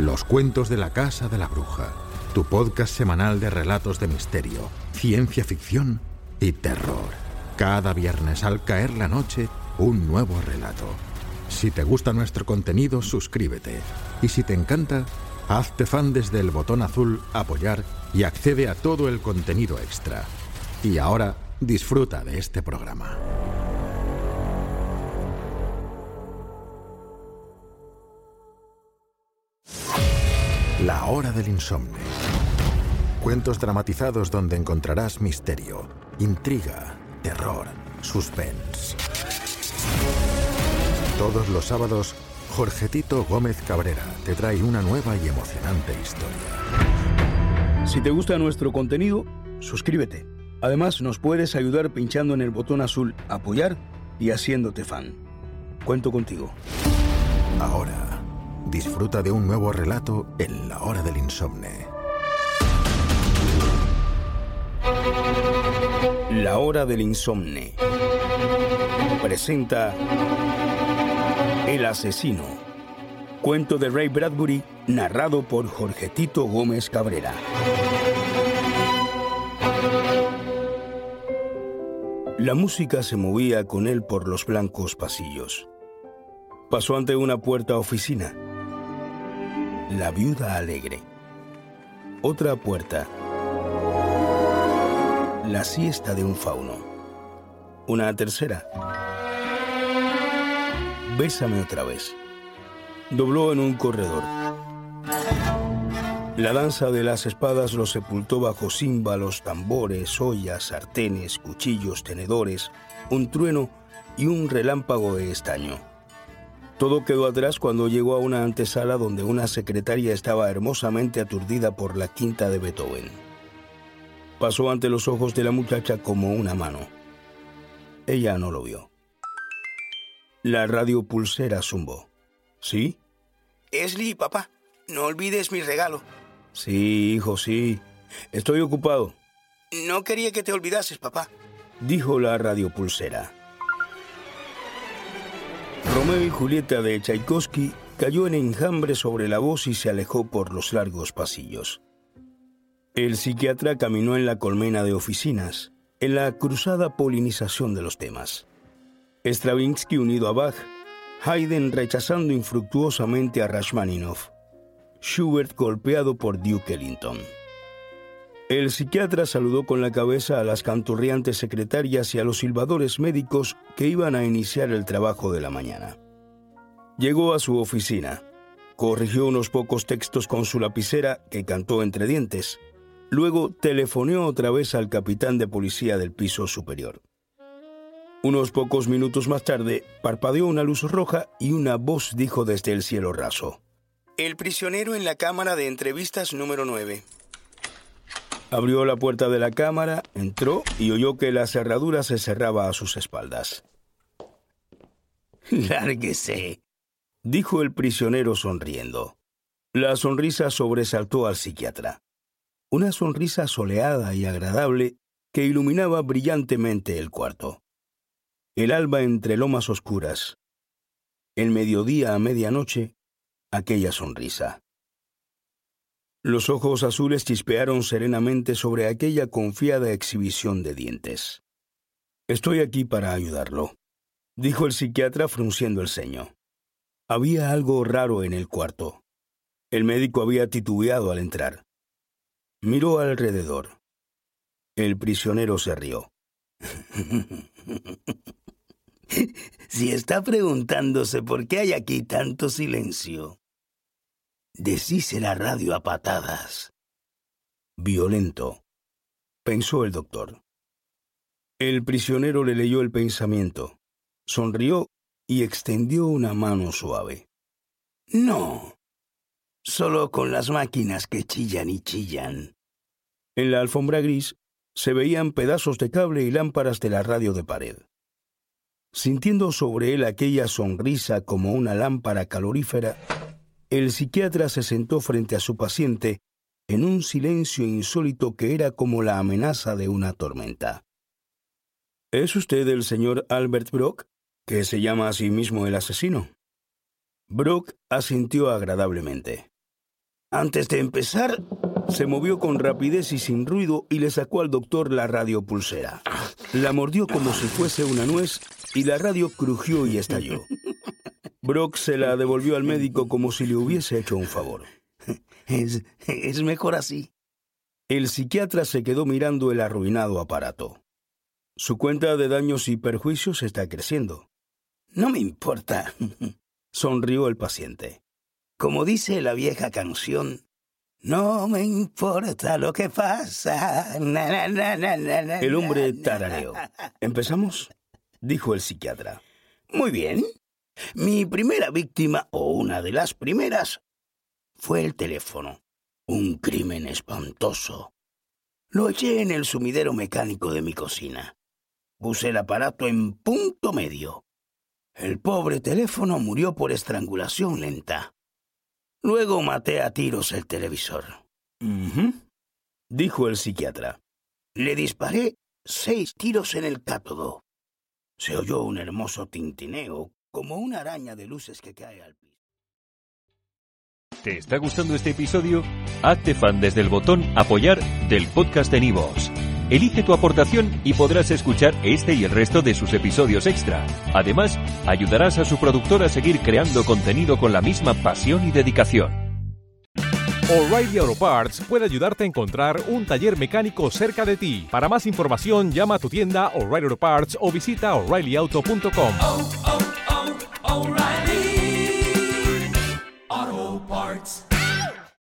Los cuentos de la casa de la bruja. Tu podcast semanal de relatos de misterio, ciencia ficción y terror. Cada viernes al caer la noche, un nuevo relato. Si te gusta nuestro contenido, suscríbete. Y si te encanta, hazte fan desde el botón azul Apoyar y accede a todo el contenido extra. Y ahora disfruta de este programa. La hora del insomnio. Cuentos dramatizados donde encontrarás misterio, intriga, terror, suspense. Todos los sábados, Jorgetito Gómez Cabrera te trae una nueva y emocionante historia. Si te gusta nuestro contenido, suscríbete. Además, nos puedes ayudar pinchando en el botón azul Apoyar y haciéndote fan. Cuento contigo. Ahora, disfruta de un nuevo relato en la hora del insomnio. La hora del insomne. Presenta El asesino. Cuento de Ray Bradbury, narrado por Jorgetito Gómez Cabrera. La música se movía con él por los blancos pasillos. Pasó ante una puerta oficina. La viuda alegre. Otra puerta. La siesta de un fauno. Una tercera. Bésame otra vez. Dobló en un corredor. La danza de las espadas lo sepultó bajo címbalos, tambores, ollas, sartenes, cuchillos, tenedores, un trueno y un relámpago de estaño. Todo quedó atrás cuando llegó a una antesala donde una secretaria estaba hermosamente aturdida por la quinta de Beethoven. Pasó ante los ojos de la muchacha como una mano. Ella no lo vio. La radio pulsera zumbó. ¿Sí? Esli, papá, no olvides mi regalo. Sí, hijo, sí. Estoy ocupado, No quería que te olvidases, papá. dijo la radiopulsera. Romeo y Julieta de Tchaikovsky cayó en enjambre sobre la voz y se alejó por los largos pasillos. El psiquiatra caminó en la colmena de oficinas, en la cruzada polinización de los temas. Stravinsky unido a Bach, Haydn rechazando infructuosamente a Rachmaninoff, Schubert golpeado por Duke Ellington. El psiquiatra saludó con la cabeza a las canturriantes secretarias y a los silbadores médicos que iban a iniciar el trabajo de la mañana. Llegó a su oficina, corrigió unos pocos textos con su lapicera que cantó entre dientes, luego telefoneó otra vez al capitán de policía del piso superior. Unos pocos minutos más tarde, parpadeó una luz roja y una voz dijo desde el cielo raso. El prisionero en la cámara de entrevistas número 9. Abrió la puerta de la cámara, entró y oyó que la cerradura se cerraba a sus espaldas. Lárguese. Dijo el prisionero sonriendo. La sonrisa sobresaltó al psiquiatra. Una sonrisa soleada y agradable que iluminaba brillantemente el cuarto. El alba entre lomas oscuras. El mediodía a medianoche, aquella sonrisa. Los ojos azules chispearon serenamente sobre aquella confiada exhibición de dientes. Estoy aquí para ayudarlo, dijo el psiquiatra frunciendo el ceño. Había algo raro en el cuarto. El médico había titubeado al entrar. Miró alrededor. El prisionero se rió. Si está preguntándose por qué hay aquí tanto silencio, deshice la radio a patadas. Violento, pensó el doctor. El prisionero le leyó el pensamiento, sonrió y extendió una mano suave. No. solo con las máquinas que chillan y chillan. En la alfombra gris se veían pedazos de cable y lámparas de la radio de pared. Sintiendo sobre él aquella sonrisa como una lámpara calorífera, el psiquiatra se sentó frente a su paciente en un silencio insólito que era como la amenaza de una tormenta. ¿Es usted el señor Albert Brock, que se llama a sí mismo el asesino? Brock asintió agradablemente. Antes de empezar, se movió con rapidez y sin ruido y le sacó al doctor la radiopulsera. La mordió como si fuese una nuez y la radio crujió y estalló. Brock se la devolvió al médico como si le hubiese hecho un favor. Es, es mejor así. El psiquiatra se quedó mirando el arruinado aparato. Su cuenta de daños y perjuicios está creciendo. No me importa, sonrió el paciente. Como dice la vieja canción, no me importa lo que pasa. el hombre tarareó. ¿Empezamos? dijo el psiquiatra. Muy bien. Mi primera víctima, o una de las primeras, fue el teléfono. Un crimen espantoso. Lo eché en el sumidero mecánico de mi cocina. Puse el aparato en punto medio. El pobre teléfono murió por estrangulación lenta. Luego maté a tiros el televisor. dijo el psiquiatra. Le disparé seis tiros en el cátodo. Se oyó un hermoso tintineo, como una araña de luces que cae al piso. ¿Te está gustando este episodio? Hazte fan desde el botón Apoyar del podcast de Nivos. Elige tu aportación y podrás escuchar este y el resto de sus episodios extra. Además, ayudarás a su productor a seguir creando contenido con la misma pasión y dedicación. O'Reilly Auto Parts puede ayudarte a encontrar un taller mecánico cerca de ti. Para más información, llama a tu tienda O'Reilly Auto Parts o visita oreillyauto.com.